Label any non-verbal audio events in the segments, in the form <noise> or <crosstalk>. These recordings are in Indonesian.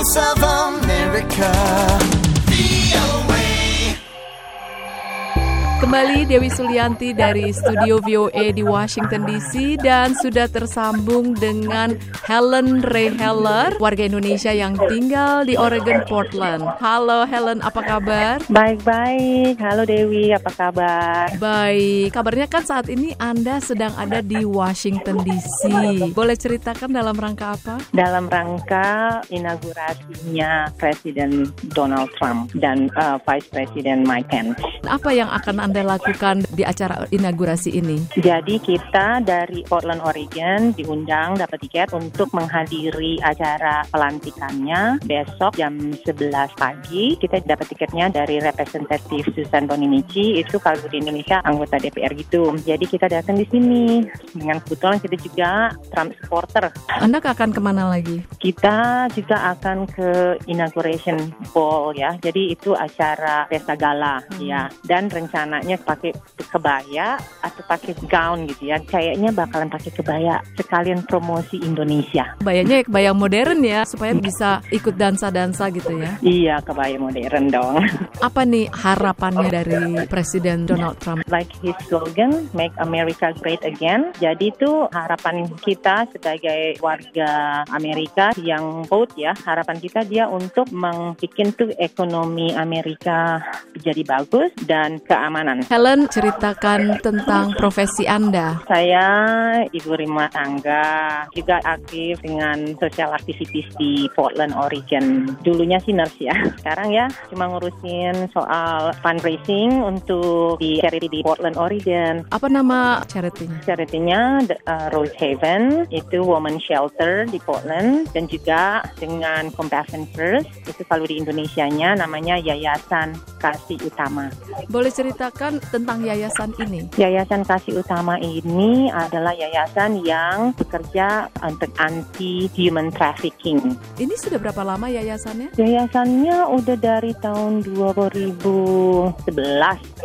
myself Kembali Dewi Sulianti dari studio VOA di Washington DC dan sudah tersambung dengan Helen Ray Heller, warga Indonesia yang tinggal di Oregon, Portland. Halo Helen, apa kabar? Baik-baik. Halo Dewi, apa kabar? Baik, kabarnya kan saat ini Anda sedang ada di Washington DC. Boleh ceritakan dalam rangka apa? Dalam rangka inaugurasinya Presiden Donald Trump dan uh, Vice President Mike Pence. Apa yang akan Anda lakukan di acara inaugurasi ini? Jadi kita dari Portland, Oregon diundang dapat tiket untuk menghadiri acara pelantikannya besok jam 11 pagi. Kita dapat tiketnya dari representatif Susan Boninici, itu kalau di Indonesia anggota DPR gitu. Jadi kita datang di sini. Dengan kebetulan kita juga Trump supporter. Anda akan ke mana lagi? Kita juga akan ke inauguration ball ya. Jadi itu acara pesta gala ya. Dan rencananya pakai kebaya atau pakai gown gitu ya. Kayaknya bakalan pakai kebaya sekalian promosi Indonesia. Kebayanya ya kebaya modern ya supaya bisa ikut dansa-dansa gitu ya. Iya, kebaya modern dong. <laughs> Apa nih harapannya dari Presiden Donald Trump? Like his slogan, Make America Great Again. Jadi itu harapan kita sebagai warga Amerika yang vote ya, harapan kita dia untuk membuat tuh ekonomi Amerika jadi bagus dan keamanan. Helen, ceritakan tentang profesi Anda. Saya ibu rumah tangga, juga aktif dengan sosial aktivitis di Portland, Oregon. Dulunya sih nurse ya, <laughs> sekarang ya cuma ngurusin soal fundraising untuk di charity di Portland, Oregon. Apa nama charity-nya? Charity-nya uh, Rose Haven, itu woman shelter di Portland, dan juga dengan Compassion First, itu kalau di Indonesia-nya namanya Yayasan Kasih Utama. Boleh ceritakan tentang yayasan ini? Yayasan Kasih Utama ini adalah yayasan yang bekerja untuk anti human trafficking. Ini sudah berapa lama yayasannya? Yayasannya udah dari tahun 2011.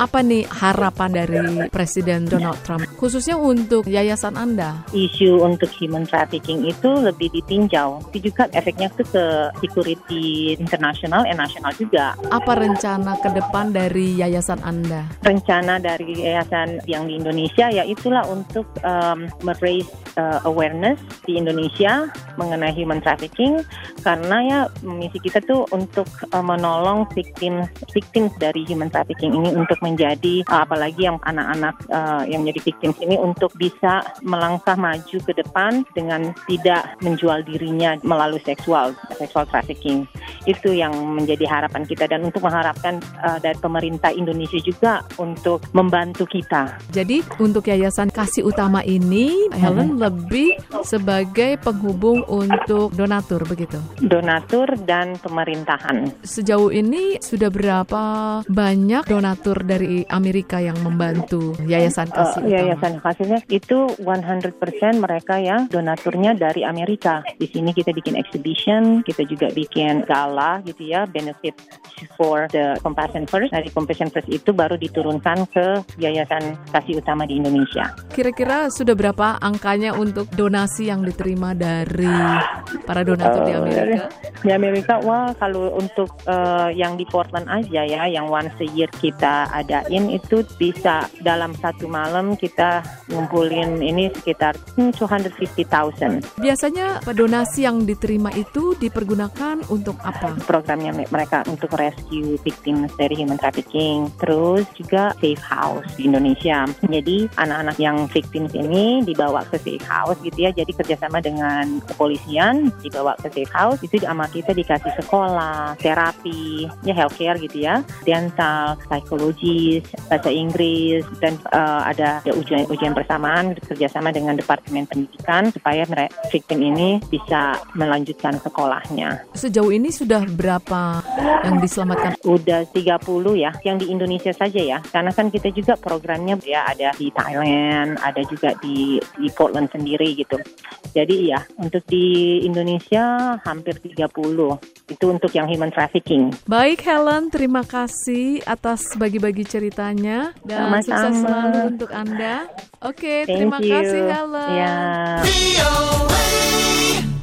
Apa nih harapan dari Presiden Donald Trump khususnya untuk yayasan Anda? Isu untuk human trafficking itu lebih ditinjau. Tapi juga efeknya itu ke security internasional dan nasional juga. Apa rencana ke depan dari yayasan Anda? Rencana dari yayasan yang di Indonesia ya itulah untuk um, meraise uh, awareness di Indonesia mengenai human trafficking karena ya misi kita tuh untuk uh, menolong victim victims dari human trafficking ini untuk menjadi uh, apalagi yang anak-anak uh, yang menjadi victims ini untuk bisa melangkah maju ke depan dengan tidak menjual dirinya melalui seksual seksual trafficking itu yang menjadi harapan kita dan untuk mengharapkan uh, dari pemerintah Indonesia juga untuk membantu kita. Jadi untuk Yayasan Kasih Utama ini Helen lebih sebagai penghubung untuk donatur begitu. Donatur dan pemerintahan. Sejauh ini sudah berapa banyak donatur dari Amerika yang membantu Yayasan Kasih Uh, yayasan kasihnya itu 100% mereka yang donaturnya dari Amerika. Di sini kita bikin exhibition, kita juga bikin gala gitu ya, benefit for the Compassion First. Dari Compassion First itu baru diturunkan ke Yayasan Kasih Utama di Indonesia. Kira-kira sudah berapa angkanya untuk donasi yang diterima dari para donatur di Eh, Amerika? Di Amerika, wah kalau untuk eh, yang di Portland aja ya, yang once a year kita adain itu bisa dalam satu malam kita ngumpulin ini sekitar hmm, 250,000. Biasanya donasi yang diterima itu dipergunakan untuk apa? Programnya me- mereka untuk rescue victims dari human trafficking, terus juga safe house di Indonesia. Jadi anak-anak yang victims ini dibawa ke safe house gitu ya, jadi kerjasama dengan kepolisian dibawa ke safe house itu sama kita dikasih sekolah, terapi, ya healthcare gitu ya, dental, psikologis, bahasa Inggris dan eh, ada ya, ujian-ujian bersamaan kerjasama dengan Departemen Pendidikan supaya mereka victim ini bisa melanjutkan sekolahnya. Sejauh ini sudah berapa yang diselamatkan? Udah 30 ya, yang di Indonesia saja ya. Karena kan kita juga programnya ya ada di Thailand, ada juga di, di Portland sendiri gitu. Jadi ya, untuk di Indonesia hampir 30. Itu untuk yang human trafficking. Baik Helen, terima kasih atas bagi-bagi ceritanya dan Sama-sama. sukses selalu untuk Anda. Oke, Thank terima you. kasih Helen. Ya. VOA.